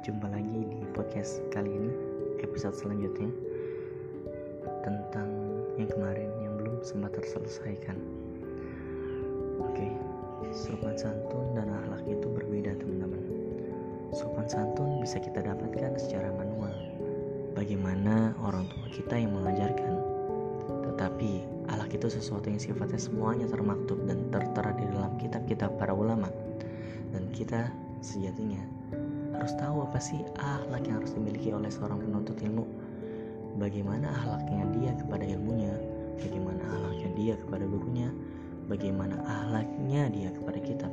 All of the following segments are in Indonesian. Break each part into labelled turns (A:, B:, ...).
A: jumpa lagi di podcast kali ini episode selanjutnya tentang yang kemarin yang belum sempat terselesaikan. Oke, sopan santun dan akhlak itu berbeda teman-teman. Sopan santun bisa kita dapatkan secara manual. Bagaimana orang tua kita yang mengajarkan. Tetapi akhlak itu sesuatu yang sifatnya semuanya termaktub dan tertera di dalam kitab-kitab para ulama. Dan kita sejatinya. Harus tahu apa sih akhlak yang harus dimiliki oleh seorang penuntut ilmu. Bagaimana akhlaknya dia kepada ilmunya bagaimana akhlaknya dia kepada gurunya bagaimana akhlaknya dia kepada kitab.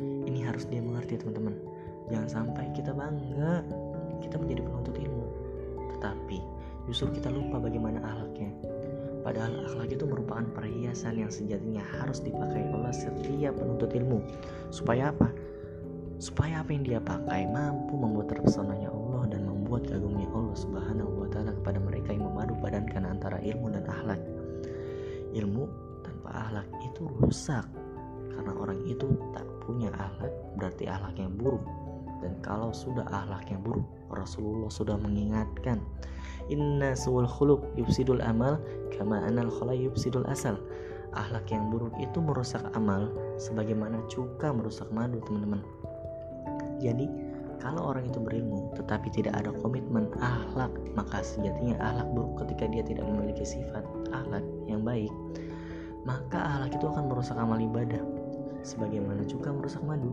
A: Ini harus dia mengerti teman-teman. Jangan sampai kita bangga kita menjadi penuntut ilmu. Tetapi justru kita lupa bagaimana akhlaknya. Padahal akhlak itu merupakan perhiasan yang sejatinya harus dipakai oleh setiap penuntut ilmu. Supaya apa supaya apa yang dia pakai mampu membuat terpesonanya Allah dan membuat kagumnya Allah Subhanahu wa taala kepada mereka yang memadu padankan antara ilmu dan akhlak. Ilmu tanpa akhlak itu rusak. Karena orang itu tak punya akhlak berarti akhlaknya buruk. Dan kalau sudah akhlaknya buruk Rasulullah sudah mengingatkan inna suwal khuluq yufsidul amal kama anal khala yufsidul asal. Akhlak yang buruk itu merusak amal sebagaimana cuka merusak madu teman-teman jadi, kalau orang itu berilmu tetapi tidak ada komitmen akhlak, maka sejatinya akhlak buruk ketika dia tidak memiliki sifat akhlak yang baik, maka akhlak itu akan merusak amal ibadah. Sebagaimana juga merusak madu,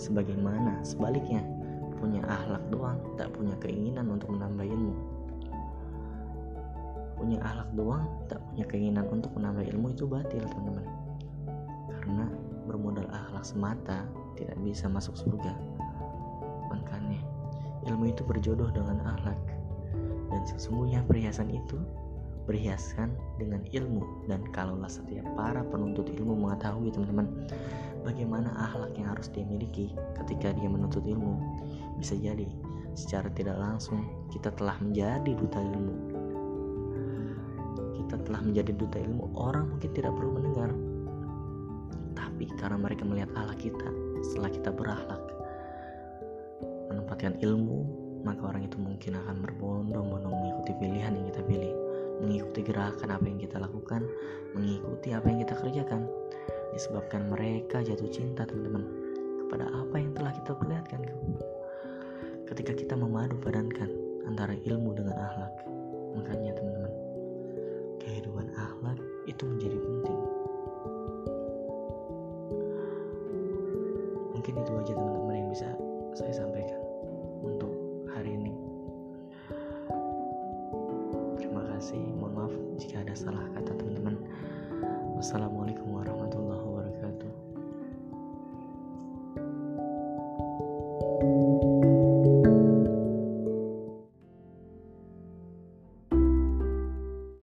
A: sebagaimana sebaliknya punya akhlak doang, tak punya keinginan untuk menambah ilmu. Punya akhlak doang, tak punya keinginan untuk menambah ilmu itu batil, teman-teman. Karena bermodal akhlak semata tidak bisa masuk surga ilmu itu berjodoh dengan akhlak. Dan sesungguhnya perhiasan itu berhiaskan dengan ilmu. Dan kalaulah setiap para penuntut ilmu mengetahui teman-teman bagaimana akhlak yang harus dia miliki ketika dia menuntut ilmu bisa jadi secara tidak langsung kita telah menjadi duta ilmu. Kita telah menjadi duta ilmu. Orang mungkin tidak perlu mendengar. Tapi karena mereka melihat akhlak kita setelah kita berakhlak mendapatkan ilmu, maka orang itu mungkin akan berbondong-bondong mengikuti pilihan yang kita pilih, mengikuti gerakan apa yang kita lakukan, mengikuti apa yang kita kerjakan. Disebabkan mereka jatuh cinta, teman-teman, kepada apa yang telah kita perlihatkan. Ketika kita memadu padankan antara ilmu dengan akhlak, makanya teman-teman, kehidupan akhlak itu menjadi penting. Mungkin itu aja teman-teman yang bisa saya sampaikan. Kasih. Mohon maaf jika ada salah kata teman-teman. Wassalamualaikum